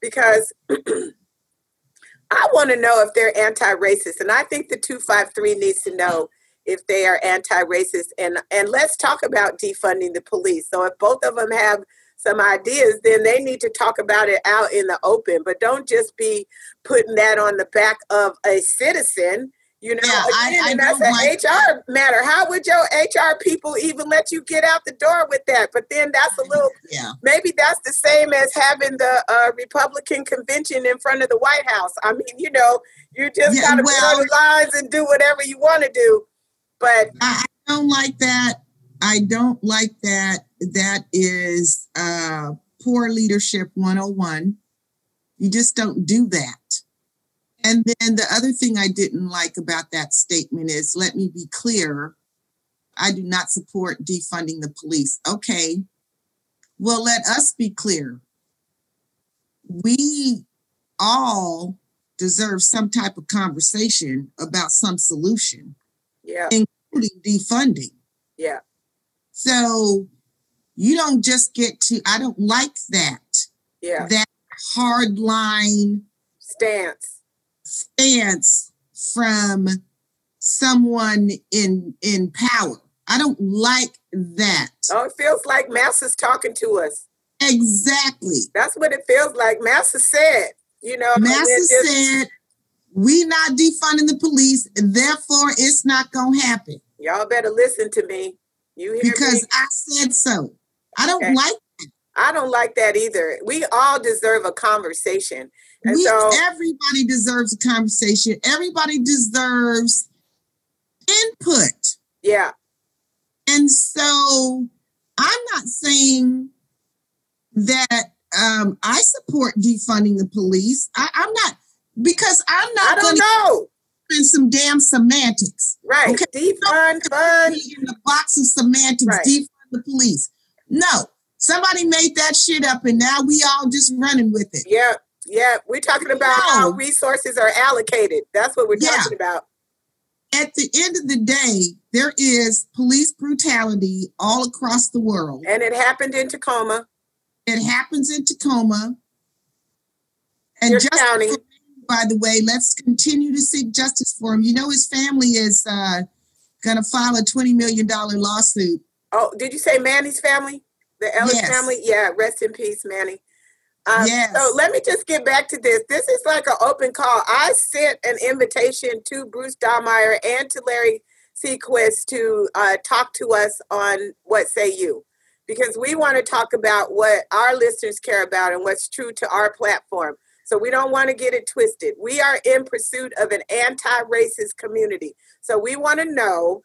S3: because [CLEARS THROAT] I want to know if they're anti-racist, and I think the two five three needs to know if they are anti-racist, and and let's talk about defunding the police. So if both of them have some ideas, then they need to talk about it out in the open. But don't just be putting that on the back of a citizen. You know,
S6: Yeah,
S3: again,
S6: I
S3: and that's an
S6: like
S3: HR matter. How would your HR people even let you get out the door with that? But then that's a little [LAUGHS]
S6: Yeah.
S3: maybe that's the same as having the uh, Republican convention in front of the White House. I mean, you know, you just
S6: Yeah,
S3: kind of
S6: well-
S3: draw the lines and do whatever you want to do. But
S6: I, I don't like that. I don't like that. That is uh, poor leadership 101. You just don't do that. And then the other thing I didn't like about that statement is let me be clear I do not support defunding the police. Okay. Well, let us be clear. We all deserve some type of conversation about some solution
S3: yeah,
S6: including defunding.
S3: yeah,
S6: So you don't just get to, I don't like that,
S3: yeah.
S6: that hard line
S3: Stance.
S6: stance from someone in in power. I don't like that.
S3: Oh, it feels like Massa's talking to us.
S6: Exactly.
S3: That's what it feels like. Massa said, you know,
S6: Massa
S3: just-
S6: said, we not defunding the police, therefore it's not gonna happen.
S3: y'all better listen to me. You
S6: Because
S3: me?
S6: I said so. I don't
S3: Okay.
S6: like
S3: I don't like that either. We all deserve a conversation. And
S6: we,
S3: so,
S6: everybody deserves a conversation. Everybody deserves input.
S3: yeah,
S6: And so I'm not saying that um, I support defunding the police. I, I'm not because I'm not.
S3: I
S6: don't to
S3: know.
S6: Spend some damn semantics.
S3: Right.
S6: Okay.
S3: Defund, fund.
S6: In the box of semantics,
S3: Right.
S6: defund the police. No, somebody made that shit up, and now we all just running with it.
S3: Yeah, yeah. We're talking about how resources are allocated. That's what we're
S6: Yeah.
S3: talking about.
S6: At the end of the day, there is police brutality all across the world.
S3: And it happened in Tacoma,
S6: It happens in Tacoma. And just
S3: County.
S6: By the way, let's continue to seek justice for him. You know, his family is uh, going to file a $20 million lawsuit.
S3: Oh, did you say Manny's family? The Ellis
S6: Yes.
S3: family? Yeah, rest in peace, Manny. Um,
S6: Yes.
S3: So let me just get back to this. This is like an open call. I sent an invitation to Bruce Dammeier and to Larry Seaquist to uh, talk to us on What Say You, because we want to talk about what our listeners care about and what's true to our platform. So we don't want to get it twisted. We are in pursuit of an anti racist community. So we want to know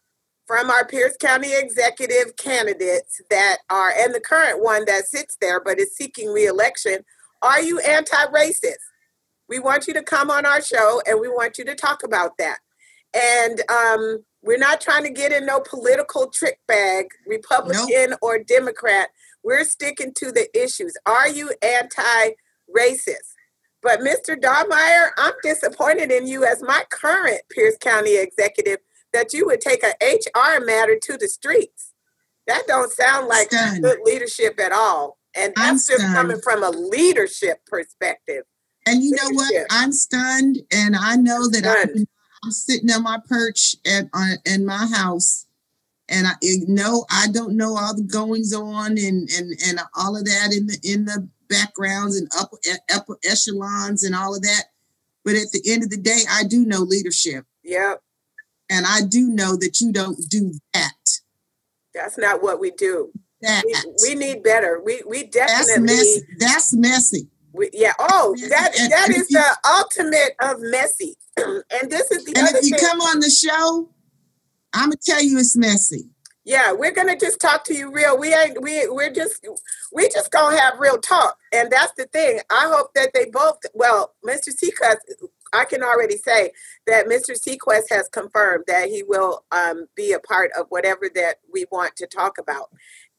S3: from our Pierce County executive candidates that are, and the current one that sits there but is seeking reelection, are you anti racist? We want you to come on our show and we want you to talk about that. And um, we're not trying to get in no political trick bag, Republican or Democrat. We're sticking to the issues. Are you anti racist? But Mr. Dammeier, I'm disappointed in you as my current Pierce County executive that you would take a HR matter to the streets. That don't sound like
S6: Stunned.
S3: good leadership at all. And
S6: I'm
S3: that's just
S6: stunned.
S3: coming from a leadership perspective.
S6: And you know what? I'm stunned, and I know that I'm, I'm sitting on my perch at on, in my house, and I you know I don't know all the goings on and and and all of that in the in the backgrounds and upper upper echelons and all of that. But at the end of the day, I do know leadership,
S3: Yep,
S6: and I do know that you don't do that.
S3: that's not what we do.
S6: That
S3: We, we need better. We we
S6: that's
S3: definitely
S6: messy. That's messy.
S3: we, yeah. Oh, that that is
S6: you-
S3: the ultimate of messy. [CLEARS THROAT] and this is the
S6: And if you
S3: thing.
S6: come on the show, I'm gonna tell you it's messy.
S3: Yeah, we're gonna just talk to you real. We ain't we we're just we just gonna have real talk, and that's the thing. I hope that they both. Well, Mr. Seacrest, I can already say that Mr. Seaquist has confirmed that he will um, be a part of whatever that we want to talk about.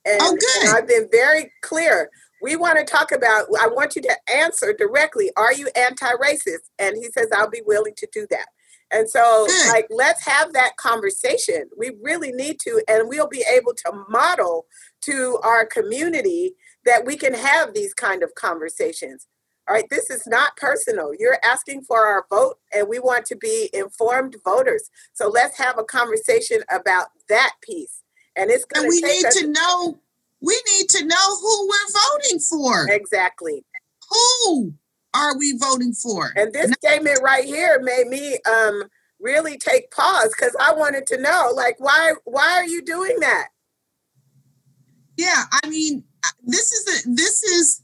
S3: And,
S6: Oh,
S3: and
S6: good.
S3: I've been very clear. We want to talk about. I want you to answer directly. Are you anti-racist? And he says, "I'll be willing to do that." And so, like, let's have that conversation. We really need to, and we'll be able to model to our community that we can have these kind of conversations. All right, this is not personal. You're asking for our vote, and we want to be informed voters. So let's have a conversation about that piece. And it's
S6: And
S3: going
S6: we
S3: to take
S6: need
S3: us
S6: to know, we need to know who we're voting for.
S3: exactly.
S6: Who are we voting for?
S3: And this statement right here made me um, really take pause because I wanted to know, like, why why are you doing that?
S6: Yeah, I mean, uh, this is a this is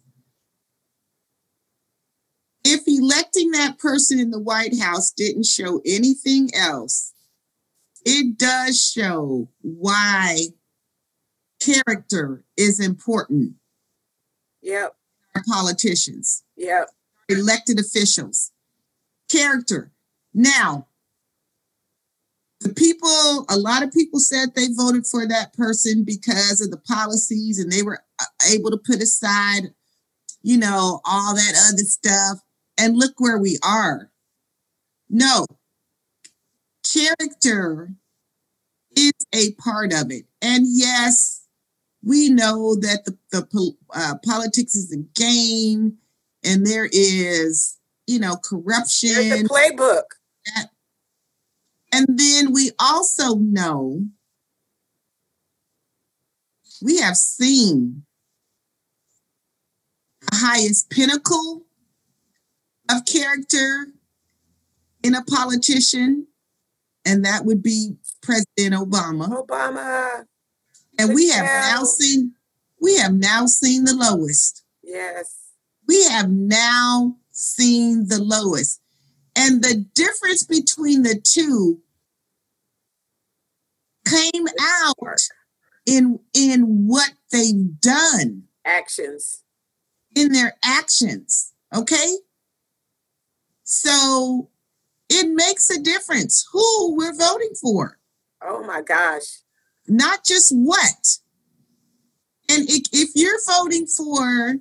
S6: if electing that person in the White House didn't show anything else, it does show why character is important.
S3: Yep.
S6: Politicians,
S3: Yep.
S6: Elected officials, character. Now, the people, a lot of people said they voted for that person because of the policies and they were uh, able to put aside, you know, all that other stuff. And look where we are. No, character is a part of it. And yes, we know that the, the uh, politics is a game and there is, you know, corruption.
S3: There's the playbook.
S6: And then we also know we have seen the highest pinnacle of character in a politician, and that would be President Obama.
S3: Obama.
S6: And we have now seen we have now seen the lowest.
S3: Yes.
S6: We have now seen the lowest. And the difference between the two came out in in what they've done
S3: Actions.
S6: in their actions. Okay? So it makes a difference who we're voting for,
S3: Oh my gosh.
S6: not just what. And if, if you're voting for,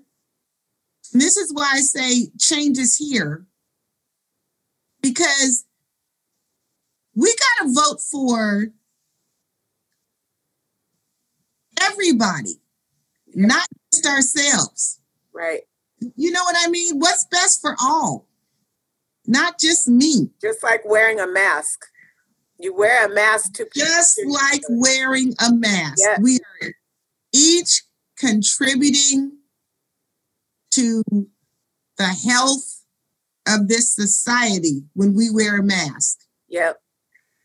S6: and this is why I say change is here, because we got to vote for everybody, not just ourselves.
S3: Right.
S6: You know what I mean? What's best for all, not just me.
S3: Just like wearing a mask. You wear a mask to
S6: Just like wearing a mask.
S3: Yeah.
S6: We are each contributing to the health of this society when we wear a mask.
S3: Yep.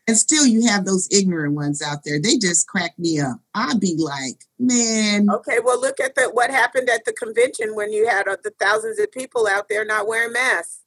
S6: And still, you have those ignorant ones out there. They just crack me up. I'd be like, man,
S3: Okay. Well, look at the what happened at the convention when you had uh, the thousands of people out there not wearing masks.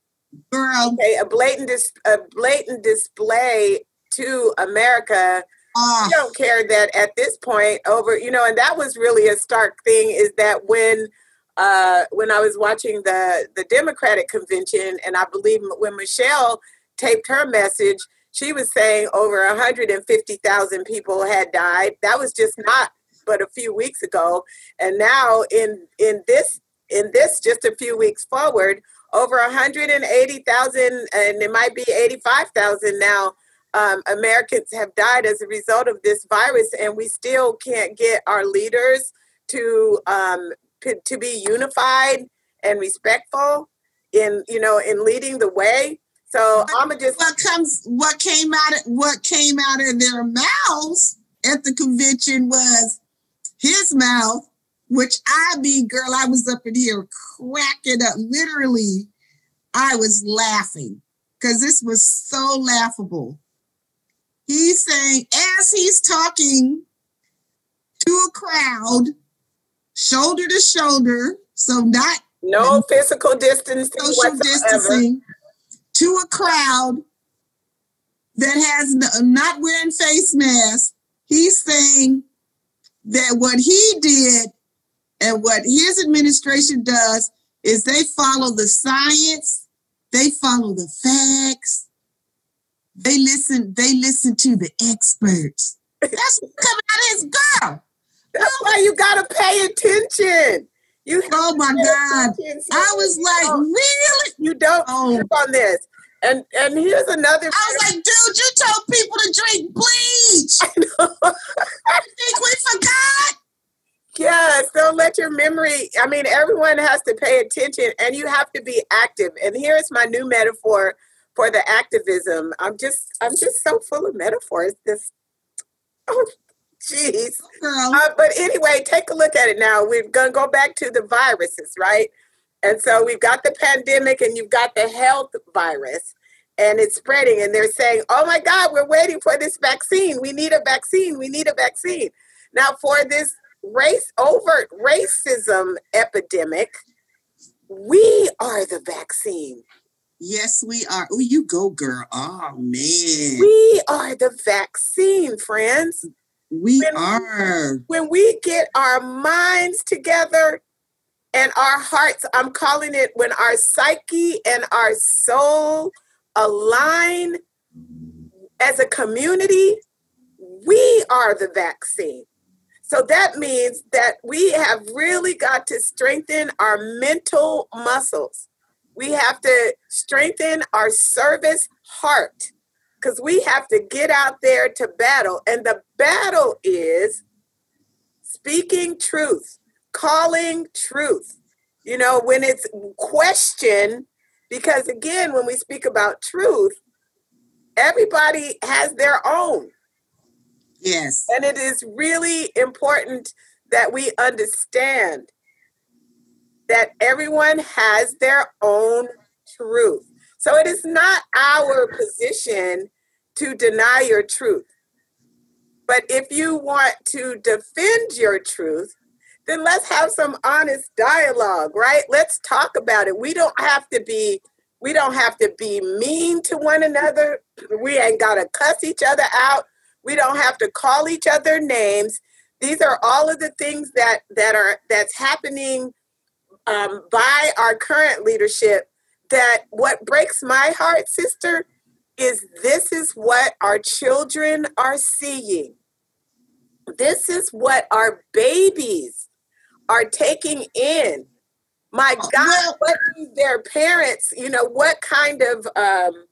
S6: girl,
S3: Okay, a blatant dis- a blatant display to America.
S6: ah,
S3: I don't care that at this point over you know, and that was really a stark thing. Is that when uh, when I was watching the the Democratic convention, and I believe when Michelle taped her message, she was saying over 150,000 people had died. That was just not but a few weeks ago, and now in in this in this just a few weeks forward, over 180,000, and it might be 85,000 now. Um, Americans have died as a result of this virus, and we still can't get our leaders to um, to be unified and respectful in you know in leading the way. So I'm just
S6: what comes what came out of what came out of their mouths at the convention was his mouth, which I be girl, I was up in here cracking up. Literally, I was laughing because this was so laughable. He's saying, as he's talking to a crowd, shoulder to shoulder, so not
S3: no physical distancing
S6: social
S3: whatsoever.
S6: distancing to a crowd that has n- not wearing face masks. He's saying that what he did and what his administration does is they follow the science, they follow the facts, they listen, they listen to the experts. That's what coming out of his girl.
S3: That's why you gotta pay attention. You have
S6: Oh my
S3: to pay
S6: God.
S3: attention.
S6: I was like,
S3: Oh.
S6: really?
S3: you don't
S6: Oh.
S3: on this. And and here's another.
S6: I was like, dude, you told people to drink bleach. [LAUGHS] I think we forgot.
S3: Yes, don't let your memory. I mean, everyone has to pay attention, and you have to be active. And here's my new metaphor for the activism. I'm just, I'm just so full of metaphors. This, oh, jeez. Uh, but anyway, take a look at it now. We're gonna go back to the viruses, right? And so we've got the pandemic, and you've got the health virus. and it's spreading and they're saying oh my god we're waiting for this vaccine we need a vaccine we need a vaccine now for this race overt racism epidemic we are the vaccine
S6: Yes, we are. Oh, you go, girl. Oh man.
S3: we are the vaccine friends
S6: We
S3: when-
S6: are.
S3: when we get our minds together and our hearts, I'm calling it when our psyche and our soul align as a community, we are the vaccine. So that means that we have really got to strengthen our mental muscles. We have to strengthen our service heart because we have to get out there to battle. And the battle is speaking truth, calling truth. You know, when it's question, because again, when we speak about truth, everybody has their own.
S6: Yes.
S3: And it is really important that we understand that everyone has their own truth. So it is not our position to deny your truth. But if you want to defend your truth, then let's have some honest dialogue, right? Let's talk about it. We don't have to be we don't have to be mean to one another. We ain't got to cuss each other out. We don't have to call each other names. These are all of the things that that are that's happening um, by our current leadership. That what breaks my heart, sister, is this is what our children are seeing. This is what our babies are taking in. My
S6: Oh,
S3: God, what do their parents, you know, what kind of um,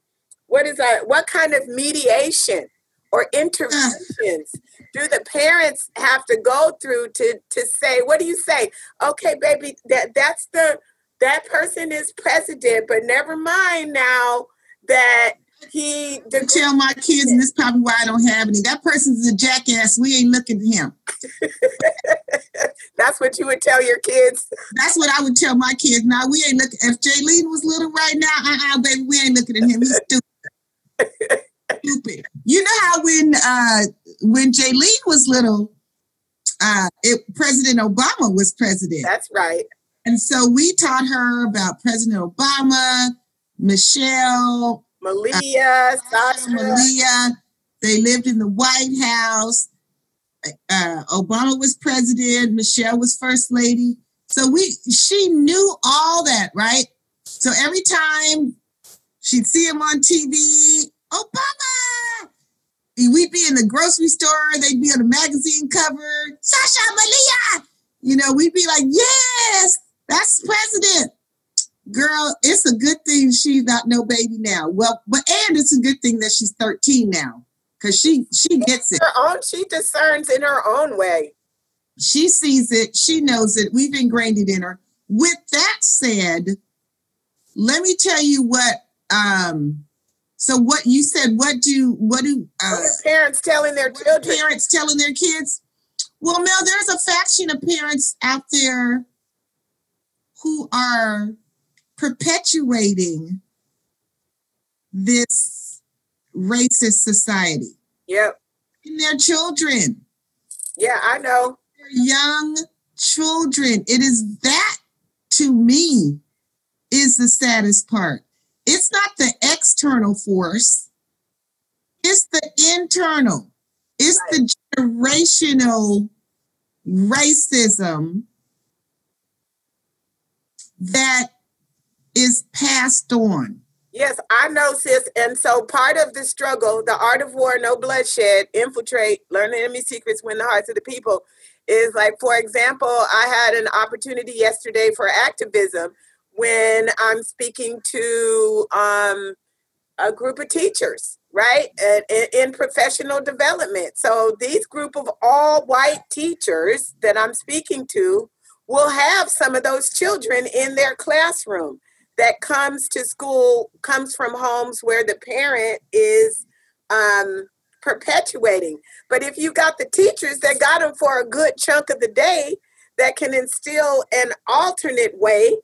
S3: what is that? What kind of mediation or interventions do the parents have to go through to to say, what do you say? Okay, baby, that that's the that person is president, but never mind now that he
S6: I tell my kids, and this is probably why I don't have any. That person's a jackass. We ain't looking at him. [LAUGHS]
S3: that's what you would tell your kids.
S6: That's what I would tell my kids. Now we ain't looking. If Jaylene was little right now, uh-uh, baby, we ain't looking at him. He's stupid. [LAUGHS] stupid. You know how when uh when Jaylene was little, uh, it, President Obama was president.
S3: That's right.
S6: And so we taught her about President Obama, Michelle,
S3: Malia,
S6: Sasha,
S3: Sasha,
S6: Malia. They lived in the White House. Uh, Obama was president. Michelle was first lady. So we, she knew all that, right? So every time she'd see him on TV, Obama. We'd be in the grocery store. They'd be on a magazine cover. Sasha Malia. You know, we'd be like, yes, that's president. Girl, it's a good thing she's not no baby now. Well, but and it's a good thing that she's 13 now. Cause she she gets it.
S3: her own. She discerns in her own way.
S6: She sees it, she knows it. We've ingrained it in her. With that said, let me tell you what um so what you said, what do what do uh
S3: What are parents telling their children?
S6: parents telling their kids? Well, Mel, there's a faction of parents out there who are perpetuating this racist society
S3: Yep.
S6: in their children,
S3: Yeah, I know.
S6: their young children. It is that to me is the saddest part. It's not the external force, it's the internal, it's the generational racism that is passed on.
S3: Yes, I know, sis. And so part of the struggle, the art of war, no bloodshed, infiltrate, learn the enemy secrets, win the hearts of the people, is like, for example, I had an opportunity yesterday for activism when I'm speaking to um, a group of teachers, right, in, professional development. So these group of all white teachers that I'm speaking to will have some of those children in their classroom that comes to school comes from homes where the parent is um, perpetuating. But if you got the teachers that got them for a good chunk of the day that can instill an alternate way,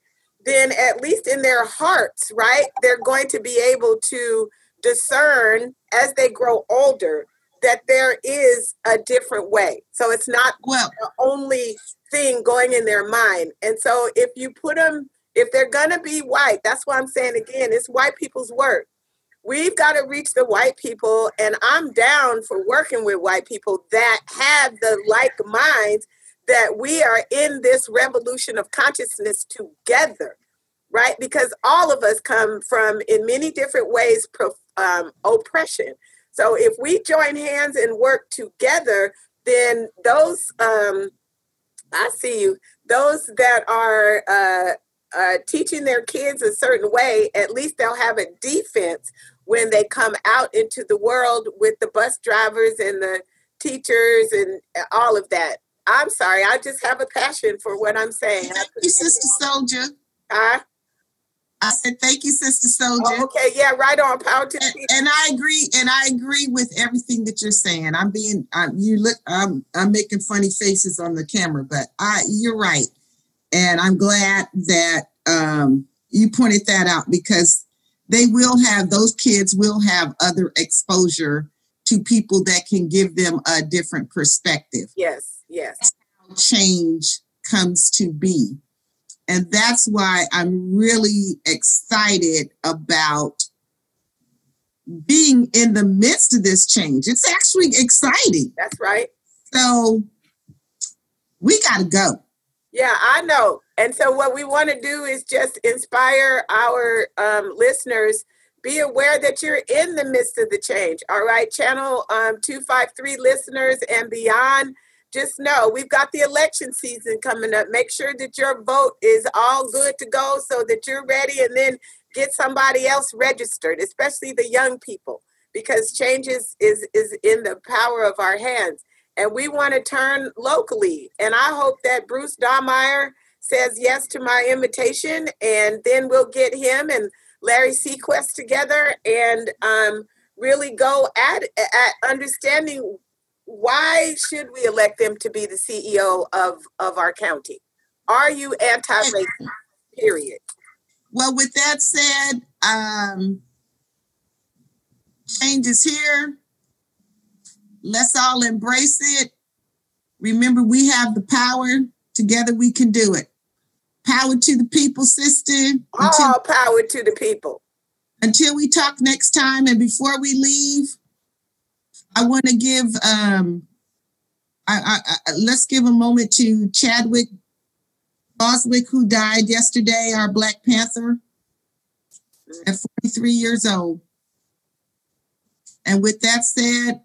S3: then at least in their hearts, right, they're going to be able to discern as they grow older that there is a different way. So it's not
S6: Well,
S3: the only thing going in their mind. And so if you put them, if they're going to be white, that's why I'm saying again, it's white people's work. We've got to reach the white people, and I'm down for working with white people that have the like minds that we are in this revolution of consciousness together, right? Because all of us come from, in many different ways, um, oppression. So if we join hands and work together, then those, um, I see you, those that are uh, uh, teaching their kids a certain way, at least they'll have a defense when they come out into the world with the bus drivers and the teachers and all of that. I'm sorry, I just have a passion for what I'm saying.
S6: thank you, Sister Soldier.
S3: Huh?
S6: I said, thank you, Sister Soldier.
S3: Oh, okay, yeah, right on. Power to
S6: and, and I agree, and I agree with everything that you're saying. I'm being, I'm, you look, I'm, I'm making funny faces on the camera, but I, you're right, and I'm glad that um, you pointed that out because they will have those kids will have other exposure to people that can give them a different perspective.
S3: Yes, yes.
S6: Change comes to be. And that's why I'm really excited about being in the midst of this change. It's actually exciting.
S3: That's right.
S6: So we got to go.
S3: Yeah, I know. And so, what we want to do is just inspire our um, listeners. Be aware that you're in the midst of the change. All right, Channel um, 253 listeners and beyond, just know we've got the election season coming up. Make sure that your vote is all good to go so that you're ready and then get somebody else registered, especially the young people, because change is, is, is in the power of our hands and we want to turn locally. And I hope that Bruce Dammeier says yes to my invitation, and then we'll get him and Larry Seaquist together and um, really go at, at understanding why should we elect them to be the CEO of, of our county? Are you anti-racist? Period.
S6: Well, with that said, um, change is here. Let's all embrace it. Remember, we have the power. Together, we can do it. Power to the people, sister. Until,
S3: power to the people.
S6: until we talk next time, and before we leave, I want to give. Um, I, I, I, let's give a moment to Chadwick Boswick, who died yesterday, our Black Panther, at 43 years old. And with that said,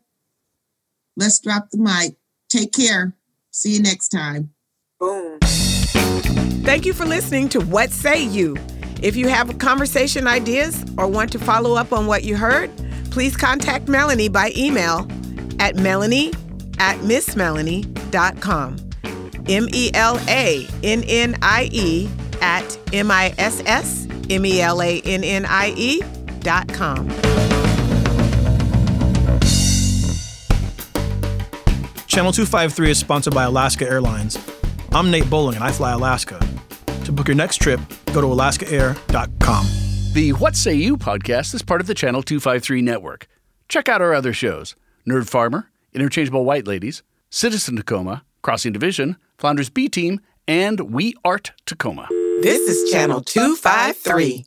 S6: let's drop the mic. Take care. See you next time.
S3: Boom.
S1: Thank you for listening to What Say You. If you have conversation ideas or want to follow up on what you heard, please contact Melannie by email at melannie at missmelannie.com. M E L A N N I E at M I S S M E L A N N I E dot com.
S4: Channel 253 is sponsored by Alaska Airlines. I'm Nate Bowling and I fly Alaska. To book your next trip, go to alaskaair.com.
S2: The What Say You podcast is part of the Channel 253 network. Check out our other shows Nerd Farmer, Interchangeable White Ladies, Citizen Tacoma, Crossing Division, Flounders B Team, and We Art Tacoma.
S1: This is Channel 253.